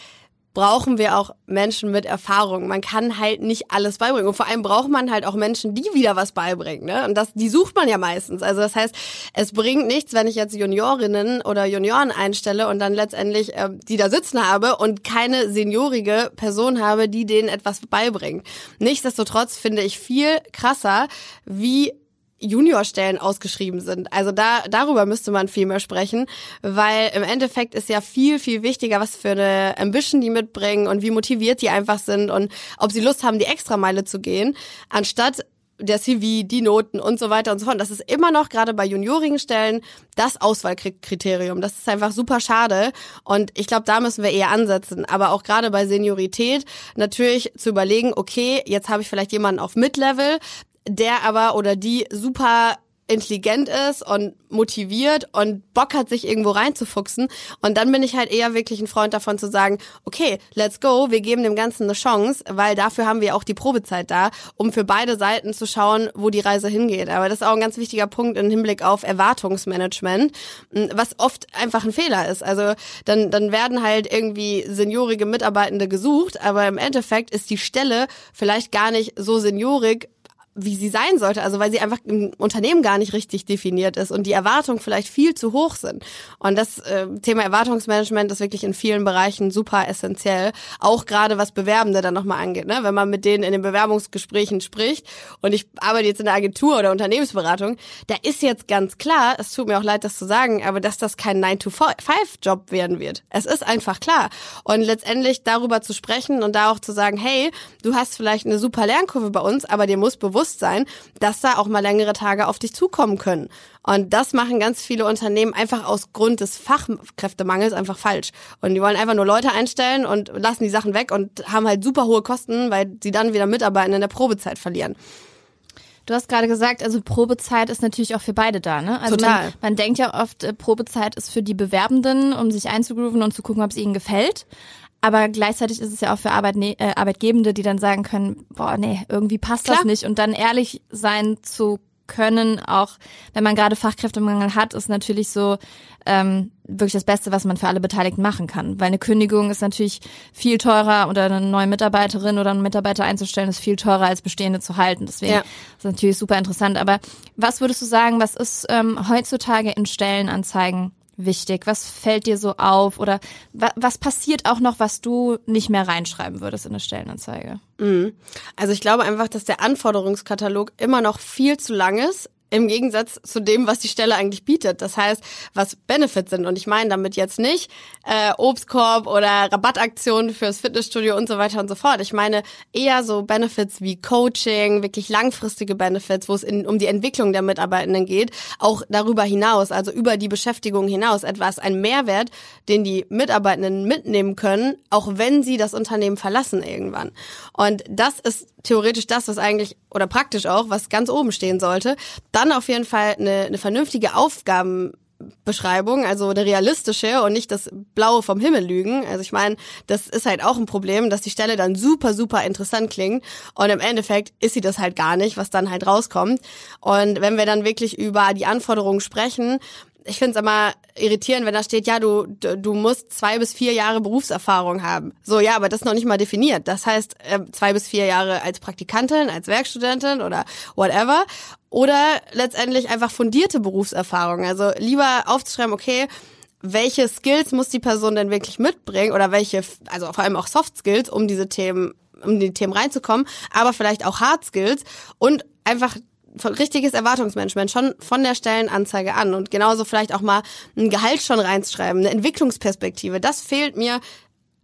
brauchen wir auch Menschen mit Erfahrung. Man kann halt nicht alles beibringen. Und vor allem braucht man halt auch Menschen, die wieder was beibringen. Ne? Und das, die sucht man ja meistens. Also das heißt, es bringt nichts, wenn ich jetzt Juniorinnen oder Junioren einstelle und dann letztendlich äh, die da sitzen habe und keine seniorige Person habe, die denen etwas beibringt. Nichtsdestotrotz finde ich viel krasser, wie Juniorstellen ausgeschrieben sind. Also da darüber müsste man viel mehr sprechen, weil im Endeffekt ist ja viel viel wichtiger, was für eine Ambition die mitbringen und wie motiviert die einfach sind und ob sie Lust haben, die Extrameile zu gehen, anstatt der CV, die Noten und so weiter und so fort. Das ist immer noch gerade bei juniorigen Stellen das Auswahlkriterium. Das ist einfach super schade und ich glaube, da müssen wir eher ansetzen. Aber auch gerade bei Seniorität natürlich zu überlegen, okay, jetzt habe ich vielleicht jemanden auf Mid-Level, der aber oder die super intelligent ist und motiviert und Bock hat, sich irgendwo reinzufuchsen. Und dann bin ich halt eher wirklich ein Freund davon zu sagen, okay, let's go, wir geben dem Ganzen eine Chance, weil dafür haben wir auch die Probezeit da, um für beide Seiten zu schauen, wo die Reise hingeht. Aber das ist auch ein ganz wichtiger Punkt im Hinblick auf Erwartungsmanagement, was oft einfach ein Fehler ist. Also dann, dann werden halt irgendwie seniorige Mitarbeitende gesucht, aber im Endeffekt ist die Stelle vielleicht gar nicht so seniorig, wie sie sein sollte, also weil sie einfach im Unternehmen gar nicht richtig definiert ist und die Erwartungen vielleicht viel zu hoch sind. Und das äh, Thema Erwartungsmanagement ist wirklich in vielen Bereichen super essentiell, auch gerade was Bewerbende dann nochmal angeht. Ne? Wenn man mit denen in den Bewerbungsgesprächen spricht und ich arbeite jetzt in der Agentur oder Unternehmensberatung, da ist jetzt ganz klar, es tut mir auch leid, das zu sagen, aber dass das kein 9-to-5-Job werden wird. Es ist einfach klar. Und letztendlich darüber zu sprechen und da auch zu sagen, hey, du hast vielleicht eine super Lernkurve bei uns, aber dir muss bewusst Bewusstsein, dass da auch mal längere Tage auf dich zukommen können. Und das machen ganz viele Unternehmen einfach aus Grund des Fachkräftemangels einfach falsch. Und die wollen einfach nur Leute einstellen und lassen die Sachen weg und haben halt super hohe Kosten, weil sie dann wieder Mitarbeiter in der Probezeit verlieren. Du hast gerade gesagt, also Probezeit ist natürlich auch für beide da, ne? Also Total. Man, man denkt ja oft, äh, Probezeit ist für die Bewerbenden, um sich einzugrooven und zu gucken, ob es ihnen gefällt. Aber gleichzeitig ist es ja auch für Arbeitne äh, Arbeitgebende, die dann sagen können, boah, nee, irgendwie passt Klar. das nicht. Und dann ehrlich sein zu können, auch wenn man gerade Fachkräftemangel hat, ist natürlich so ähm, wirklich das Beste, was man für alle Beteiligten machen kann. Weil eine Kündigung ist natürlich viel teurer oder eine neue Mitarbeiterin oder einen Mitarbeiter einzustellen, ist viel teurer als bestehende zu halten. Deswegen ja. ist natürlich super interessant. Aber was würdest du sagen, was ist ähm, heutzutage in Stellenanzeigen wichtig? Was fällt dir so auf? Oder wa was passiert auch noch, was du nicht mehr reinschreiben würdest in eine Stellenanzeige? Mhm. Also ich glaube einfach, dass der Anforderungskatalog immer noch viel zu lang ist im Gegensatz zu dem, was die Stelle eigentlich bietet. Das heißt, was Benefits sind. Und ich meine damit jetzt nicht äh, Obstkorb oder Rabattaktionen fürs Fitnessstudio und so weiter und so fort. Ich meine eher so Benefits wie Coaching, wirklich langfristige Benefits, wo es in, um die Entwicklung der Mitarbeitenden geht, auch darüber hinaus, also über die Beschäftigung hinaus, etwas, ein Mehrwert, den die Mitarbeitenden mitnehmen können, auch wenn sie das Unternehmen verlassen irgendwann. Und das ist theoretisch das, was eigentlich, oder praktisch auch, was ganz oben stehen sollte. Dann auf jeden Fall eine, eine vernünftige Aufgabenbeschreibung, also eine realistische und nicht das Blaue vom Himmel lügen. Also ich meine, das ist halt auch ein Problem, dass die Stelle dann super, super interessant klingt und im Endeffekt ist sie das halt gar nicht, was dann halt rauskommt. Und wenn wir dann wirklich über die Anforderungen sprechen, ich finde es immer irritierend, wenn da steht, ja, du, du musst zwei bis vier Jahre Berufserfahrung haben. So, ja, aber das ist noch nicht mal definiert. Das heißt, äh, zwei bis vier Jahre als Praktikantin, als Werkstudentin oder whatever. Oder letztendlich einfach fundierte Berufserfahrung. Also lieber aufzuschreiben, okay, welche Skills muss die Person denn wirklich mitbringen oder welche, also vor allem auch Soft Skills, um diese Themen um die Themen reinzukommen, aber vielleicht auch Hard Skills und einfach richtiges Erwartungsmanagement schon von der Stellenanzeige an und genauso vielleicht auch mal ein Gehalt schon reinschreiben, eine Entwicklungsperspektive. Das fehlt mir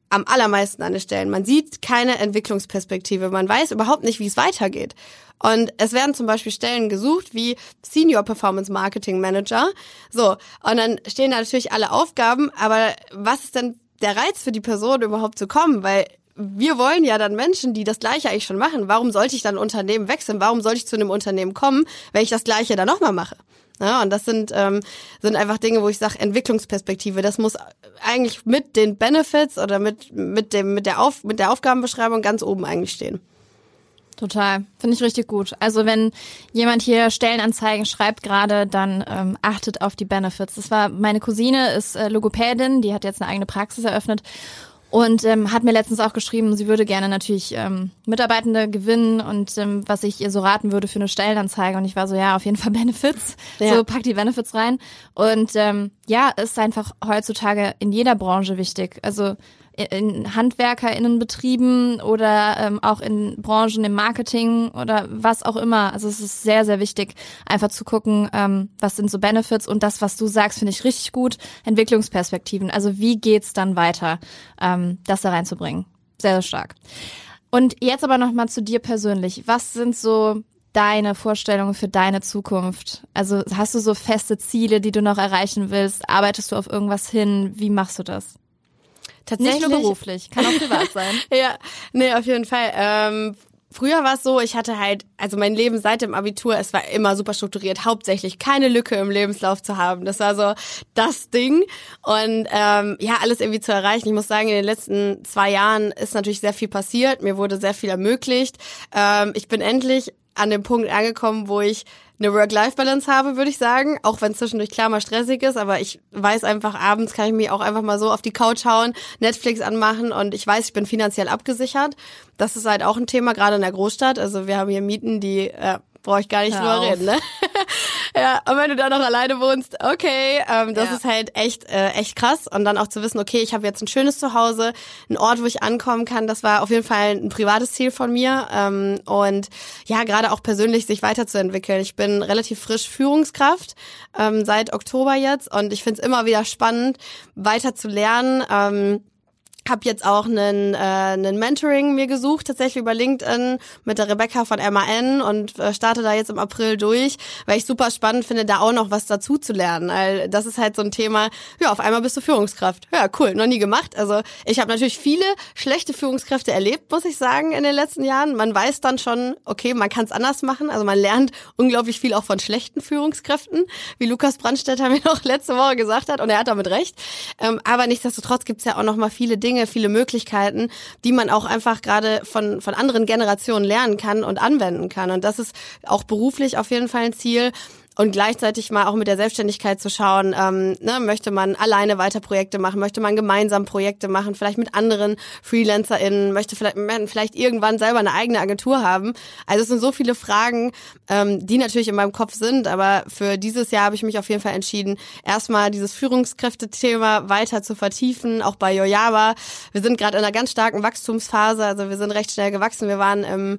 am allermeisten an den Stellen. Man sieht keine Entwicklungsperspektive. Man weiß überhaupt nicht, wie es weitergeht. Und es werden zum Beispiel Stellen gesucht wie Senior Performance Marketing Manager. So. Und dann stehen da natürlich alle Aufgaben. Aber was ist denn der Reiz für die Person überhaupt zu kommen? Weil wir wollen ja dann Menschen, die das Gleiche eigentlich schon machen. Warum sollte ich dann Unternehmen wechseln? Warum sollte ich zu einem Unternehmen kommen, wenn ich das Gleiche dann nochmal mache? Ja, und das sind, ähm, sind einfach Dinge, wo ich sage, Entwicklungsperspektive. Das muss eigentlich mit den Benefits oder mit, mit, dem, mit, der Auf, mit der Aufgabenbeschreibung ganz oben eigentlich stehen. Total. Finde ich richtig gut. Also wenn jemand hier Stellenanzeigen schreibt gerade, dann ähm, achtet auf die Benefits. Das war meine Cousine, ist äh, Logopädin, die hat jetzt eine eigene Praxis eröffnet und ähm, hat mir letztens auch geschrieben, sie würde gerne natürlich ähm, Mitarbeitende gewinnen und ähm, was ich ihr so raten würde für eine Stellenanzeige. Und ich war so, ja, auf jeden Fall <laughs> Benefits. Ja. So, pack die Benefits rein. Und ähm, ja, ist einfach heutzutage in jeder Branche wichtig. Also in HandwerkerInnenbetrieben oder ähm, auch in Branchen im Marketing oder was auch immer. Also es ist sehr, sehr wichtig, einfach zu gucken, ähm, was sind so Benefits und das, was du sagst, finde ich richtig gut. Entwicklungsperspektiven. Also wie geht's dann weiter, ähm, das da reinzubringen? Sehr, sehr stark. Und jetzt aber nochmal zu dir persönlich. Was sind so deine Vorstellungen für deine Zukunft? Also hast du so feste Ziele, die du noch erreichen willst? Arbeitest du auf irgendwas hin? Wie machst du das? Tatsächlich. Nicht nur beruflich, kann auch privat sein. <laughs> ja, nee, auf jeden Fall. Ähm, Früher war es so, ich hatte halt, also mein Leben seit dem Abitur, es war immer super strukturiert, hauptsächlich keine Lücke im Lebenslauf zu haben. Das war so das Ding. Und ähm, ja, alles irgendwie zu erreichen. Ich muss sagen, in den letzten zwei Jahren ist natürlich sehr viel passiert. Mir wurde sehr viel ermöglicht. Ähm, ich bin endlich an dem Punkt angekommen, wo ich eine Work-Life-Balance habe, würde ich sagen. Auch wenn zwischendurch klar mal stressig ist, aber ich weiß einfach, abends kann ich mich auch einfach mal so auf die Couch hauen, Netflix anmachen und ich weiß, ich bin finanziell abgesichert. Das ist halt auch ein Thema, gerade in der Großstadt. Also wir haben hier Mieten, die äh, brauche ich gar nicht Hör drüber reden, ne? Ja, und wenn du da noch alleine wohnst, okay, ähm, das ja. ist halt echt, äh, echt krass. Und dann auch zu wissen, okay, ich habe jetzt ein schönes Zuhause, ein Ort, wo ich ankommen kann, das war auf jeden Fall ein privates Ziel von mir. Ähm, und ja, gerade auch persönlich sich weiterzuentwickeln. Ich bin relativ frisch Führungskraft ähm, seit Oktober jetzt und ich finde es immer wieder spannend, weiter zu lernen. Ähm, habe jetzt auch einen, äh, einen Mentoring mir gesucht, tatsächlich über LinkedIn mit der Rebecca von MAN und äh, starte da jetzt im April durch, weil ich super spannend finde, da auch noch was dazu zu lernen. Weil das ist halt so ein Thema, ja, auf einmal bist du Führungskraft. Ja, cool, noch nie gemacht. Also ich habe natürlich viele schlechte Führungskräfte erlebt, muss ich sagen, in den letzten Jahren. Man weiß dann schon, okay, man kann es anders machen. Also man lernt unglaublich viel auch von schlechten Führungskräften, wie Lukas Brandstätter <laughs> mir noch letzte Woche gesagt hat und er hat damit recht. Ähm, aber nichtsdestotrotz gibt's ja auch noch mal viele Dinge, Dinge, viele Möglichkeiten, die man auch einfach gerade von, von anderen Generationen lernen kann und anwenden kann. Und das ist auch beruflich auf jeden Fall ein Ziel und gleichzeitig mal auch mit der Selbstständigkeit zu schauen, ähm, ne, möchte man alleine weiter Projekte machen, möchte man gemeinsam Projekte machen, vielleicht mit anderen FreelancerInnen, möchte vielleicht, vielleicht irgendwann selber eine eigene Agentur haben. Also es sind so viele Fragen, ähm, die natürlich in meinem Kopf sind, aber für dieses Jahr habe ich mich auf jeden Fall entschieden, erstmal dieses Führungskräftethema weiter zu vertiefen, auch bei Yoyaba. Wir sind gerade in einer ganz starken Wachstumsphase, also wir sind recht schnell gewachsen. Wir waren im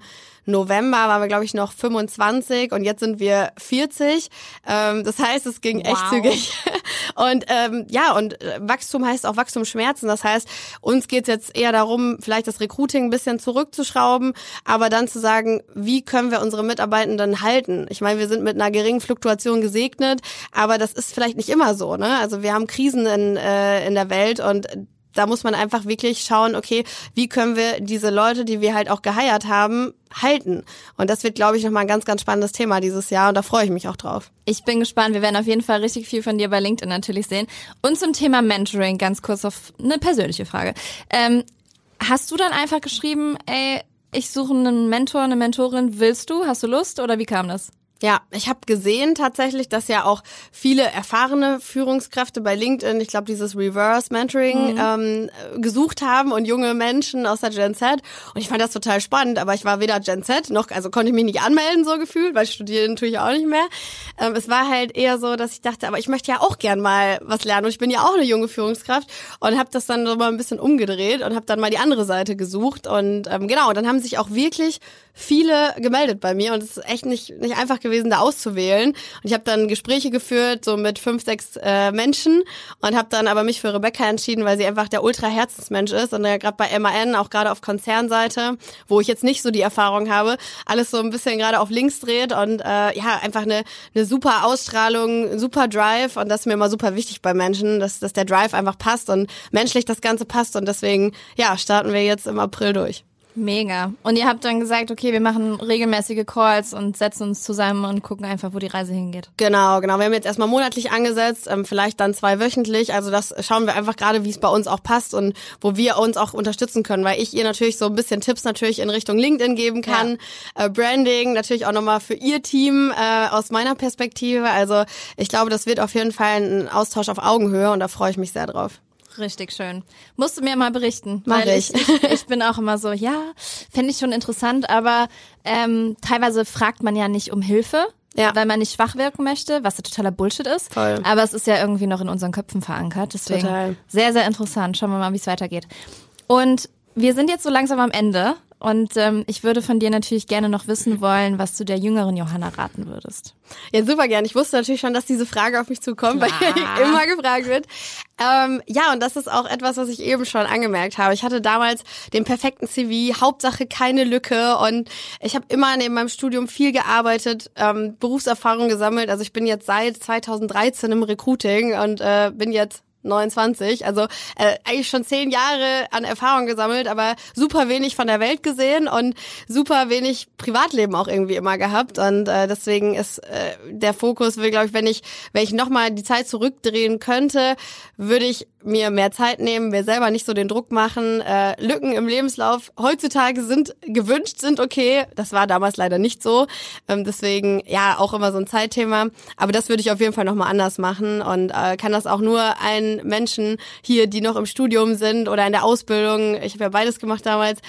November waren wir, glaube ich, noch 25 und jetzt sind wir 40. Ähm, das heißt, es ging wow. echt zügig. <laughs> Und ähm, ja, und äh, Wachstum heißt auch Wachstumsschmerzen. Das heißt, uns geht es jetzt eher darum, vielleicht das Recruiting ein bisschen zurückzuschrauben, aber dann zu sagen, wie können wir unsere Mitarbeitenden halten? Ich meine, wir sind mit einer geringen Fluktuation gesegnet, aber das ist vielleicht nicht immer so. Ne? Also wir haben Krisen in, äh, in der Welt und da muss man einfach wirklich schauen, okay, wie können wir diese Leute, die wir halt auch geheiert haben, halten. Und das wird, glaube ich, nochmal ein ganz, ganz spannendes Thema dieses Jahr und da freue ich mich auch drauf. Ich bin gespannt. Wir werden auf jeden Fall richtig viel von dir bei LinkedIn natürlich sehen. Und zum Thema Mentoring ganz kurz auf eine persönliche Frage. Ähm, hast du dann einfach geschrieben, ey, ich suche einen Mentor, eine Mentorin, willst du? Hast du Lust oder wie kam das? Ja, ich habe gesehen tatsächlich, dass ja auch viele erfahrene Führungskräfte bei LinkedIn, ich glaube, dieses Reverse Mentoring mhm. ähm, gesucht haben und junge Menschen aus der Gen Z. Und ich fand das total spannend, aber ich war weder Gen Z noch, also konnte ich mich nicht anmelden so gefühlt, weil studieren tue ich auch nicht mehr. Ähm, es war halt eher so, dass ich dachte, aber ich möchte ja auch gern mal was lernen und ich bin ja auch eine junge Führungskraft und habe das dann so mal ein bisschen umgedreht und habe dann mal die andere Seite gesucht und ähm, genau, dann haben sich auch wirklich viele gemeldet bei mir und es ist echt nicht, nicht einfach gewesen, da auszuwählen. Und ich habe dann Gespräche geführt, so mit fünf, sechs äh, Menschen und habe dann aber mich für Rebecca entschieden, weil sie einfach der Ultra-Herzensmensch ist und ja gerade bei MAN, auch gerade auf Konzernseite, wo ich jetzt nicht so die Erfahrung habe, alles so ein bisschen gerade auf links dreht und äh, ja, einfach eine, eine super Ausstrahlung, super Drive und das ist mir immer super wichtig bei Menschen, dass, dass der Drive einfach passt und menschlich das Ganze passt und deswegen, ja, starten wir jetzt im April durch. Mega. Und ihr habt dann gesagt, okay, wir machen regelmäßige Calls und setzen uns zusammen und gucken einfach, wo die Reise hingeht. Genau, genau. Wir haben jetzt erstmal monatlich angesetzt, ähm, vielleicht dann zwei wöchentlich. Also das schauen wir einfach gerade, wie es bei uns auch passt und wo wir uns auch unterstützen können, weil ich ihr natürlich so ein bisschen Tipps natürlich in Richtung LinkedIn geben kann. Ja. Äh, Branding natürlich auch nochmal für ihr Team äh, aus meiner Perspektive. Also ich glaube, das wird auf jeden Fall ein Austausch auf Augenhöhe und da freue ich mich sehr drauf. Richtig schön. Musst du mir mal berichten. Mach weil ich. ich. <laughs> Ich bin auch immer so, ja, fände ich schon interessant, aber ähm, teilweise fragt man ja nicht um Hilfe. Ja. weil man nicht schwach wirken möchte, was ja totaler Bullshit ist. Voll. Aber es ist ja irgendwie noch in unseren Köpfen verankert. Deswegen Total. sehr, sehr interessant. Schauen wir mal, wie es weitergeht. Und wir sind jetzt so langsam am Ende. Und ähm, ich würde von dir natürlich gerne noch wissen wollen, was du der jüngeren Johanna raten würdest. Ja, super gern. Ich wusste natürlich schon, dass diese Frage auf mich zukommt, Klar. weil <laughs> immer gefragt wird. Ähm, ja, und das ist auch etwas, was ich eben schon angemerkt habe. Ich hatte damals den perfekten CV, Hauptsache keine Lücke und ich habe immer neben meinem Studium viel gearbeitet, ähm, Berufserfahrung gesammelt. Also ich bin jetzt seit 2013 im Recruiting und äh, bin jetzt 29, also äh, eigentlich schon zehn Jahre an Erfahrung gesammelt, aber super wenig von der Welt gesehen und super wenig Privatleben auch irgendwie immer gehabt und äh, deswegen ist äh, der Fokus, glaube ich, wenn ich wenn ich noch mal die Zeit zurückdrehen könnte, würde ich mir mehr Zeit nehmen, mir selber nicht so den Druck machen. Äh, Lücken im Lebenslauf heutzutage sind gewünscht, sind okay. Das war damals leider nicht so. Ähm, deswegen ja auch immer so ein Zeitthema. Aber das würde ich auf jeden Fall nochmal anders machen und äh, kann das auch nur allen Menschen hier, die noch im Studium sind oder in der Ausbildung, ich habe ja beides gemacht damals,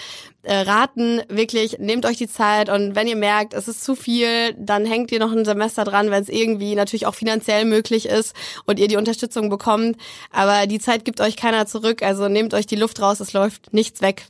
äh, raten, wirklich, nehmt euch die Zeit und wenn ihr merkt, es ist zu viel, dann hängt ihr noch ein Semester dran, wenn es irgendwie natürlich auch finanziell möglich ist und ihr die Unterstützung bekommt. Aber die Zeit gibt euch keiner zurück, also nehmt euch die Luft raus, es läuft nichts weg.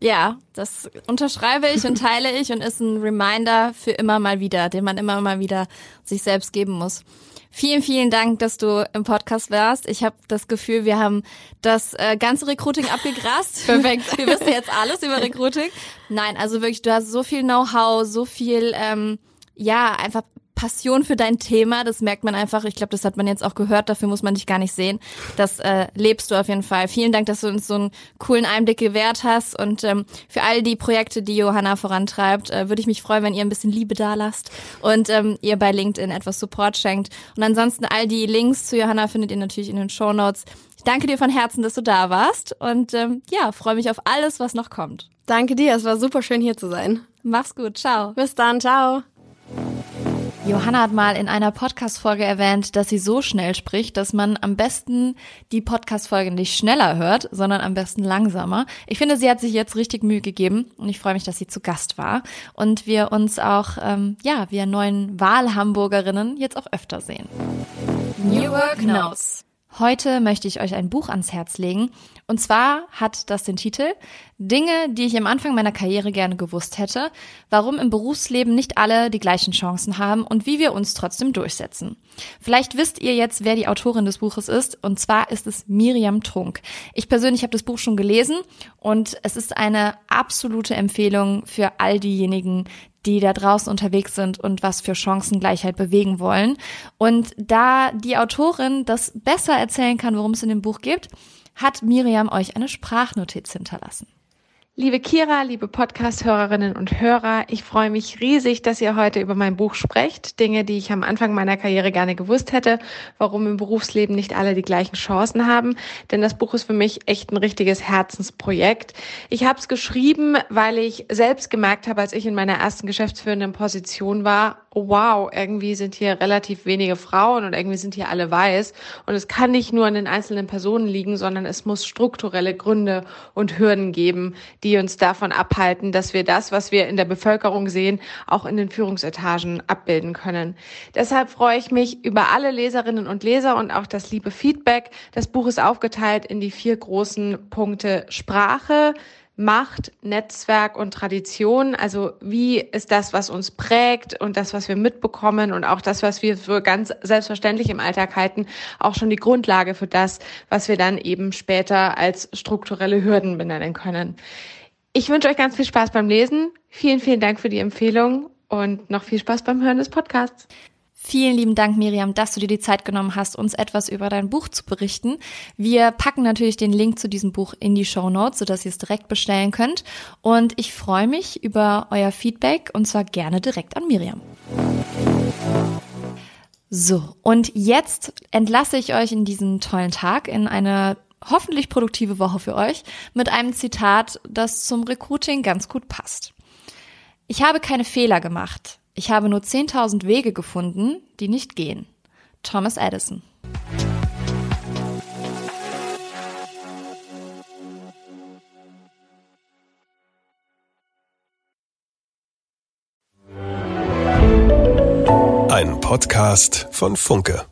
Ja, das unterschreibe ich und teile ich und ist ein Reminder für immer mal wieder, den man immer mal wieder sich selbst geben muss. Vielen, vielen Dank, dass du im Podcast warst. Ich habe das Gefühl, wir haben das äh, ganze Recruiting abgegrast. Perfekt. Wir wissen jetzt alles über Recruiting. Nein, also wirklich, du hast so viel Know-how, so viel, ähm, ja, einfach Passion für dein Thema. Das merkt man einfach. Ich glaube, das hat man jetzt auch gehört. Dafür muss man dich gar nicht sehen. Das äh, lebst du auf jeden Fall. Vielen Dank, dass du uns so einen coolen Einblick gewährt hast. Und ähm, für all die Projekte, die Johanna vorantreibt, äh, würde ich mich freuen, wenn ihr ein bisschen Liebe da lasst und ähm, ihr bei LinkedIn etwas Support schenkt. Und ansonsten all die Links zu Johanna findet ihr natürlich in den Show Notes. Ich danke dir von Herzen, dass du da warst. Und ähm, ja, freue mich auf alles, was noch kommt. Danke dir. Es war super schön hier zu sein. Mach's gut. Ciao. Bis dann. Ciao. Johanna hat mal in einer Podcast-Folge erwähnt, dass sie so schnell spricht, dass man am besten die Podcast-Folge nicht schneller hört, sondern am besten langsamer. Ich finde, sie hat sich jetzt richtig Mühe gegeben und ich freue mich, dass sie zu Gast war und wir uns auch, ähm, ja, wir neuen Wahlhamburgerinnen jetzt auch öfter sehen. New Work Notes. Heute möchte ich euch ein Buch ans Herz legen. Und zwar hat das den Titel Dinge, die ich am Anfang meiner Karriere gerne gewusst hätte, warum im Berufsleben nicht alle die gleichen Chancen haben und wie wir uns trotzdem durchsetzen. Vielleicht wisst ihr jetzt, wer die Autorin des Buches ist. Und zwar ist es Miriam Trunk. Ich persönlich habe das Buch schon gelesen und es ist eine absolute Empfehlung für all diejenigen, die da draußen unterwegs sind und was für Chancengleichheit bewegen wollen. Und da die Autorin das besser erzählen kann, worum es in dem Buch geht, hat Miriam euch eine Sprachnotiz hinterlassen. Liebe Kira, liebe Podcast-Hörerinnen und Hörer, ich freue mich riesig, dass ihr heute über mein Buch sprecht. Dinge, die ich am Anfang meiner Karriere gerne gewusst hätte, warum im Berufsleben nicht alle die gleichen Chancen haben. Denn das Buch ist für mich echt ein richtiges Herzensprojekt. Ich habe es geschrieben, weil ich selbst gemerkt habe, als ich in meiner ersten geschäftsführenden Position war, wow, irgendwie sind hier relativ wenige Frauen und irgendwie sind hier alle weiß. Und es kann nicht nur an den einzelnen Personen liegen, sondern es muss strukturelle Gründe und Hürden geben, die uns davon abhalten, dass wir das, was wir in der Bevölkerung sehen, auch in den Führungsetagen abbilden können. Deshalb freue ich mich über alle Leserinnen und Leser und auch das liebe Feedback. Das Buch ist aufgeteilt in die vier großen Punkte Sprache, Macht, Netzwerk und Tradition. Also wie ist das, was uns prägt und das, was wir mitbekommen und auch das, was wir für ganz selbstverständlich im Alltag halten, auch schon die Grundlage für das, was wir dann eben später als strukturelle Hürden benennen können. Ich wünsche euch ganz viel Spaß beim Lesen. Vielen, vielen Dank für die Empfehlung und noch viel Spaß beim Hören des Podcasts. Vielen lieben Dank, Miriam, dass du dir die Zeit genommen hast, uns etwas über dein Buch zu berichten. Wir packen natürlich den Link zu diesem Buch in die Show Notes, sodass ihr es direkt bestellen könnt. Und ich freue mich über euer Feedback und zwar gerne direkt an Miriam. So, und jetzt entlasse ich euch in diesen tollen Tag, in eine hoffentlich produktive Woche für euch, mit einem Zitat, das zum Recruiting ganz gut passt. Ich habe keine Fehler gemacht. Ich habe nur 10.000 Wege gefunden, die nicht gehen. Thomas Edison. Ein Podcast von Funke.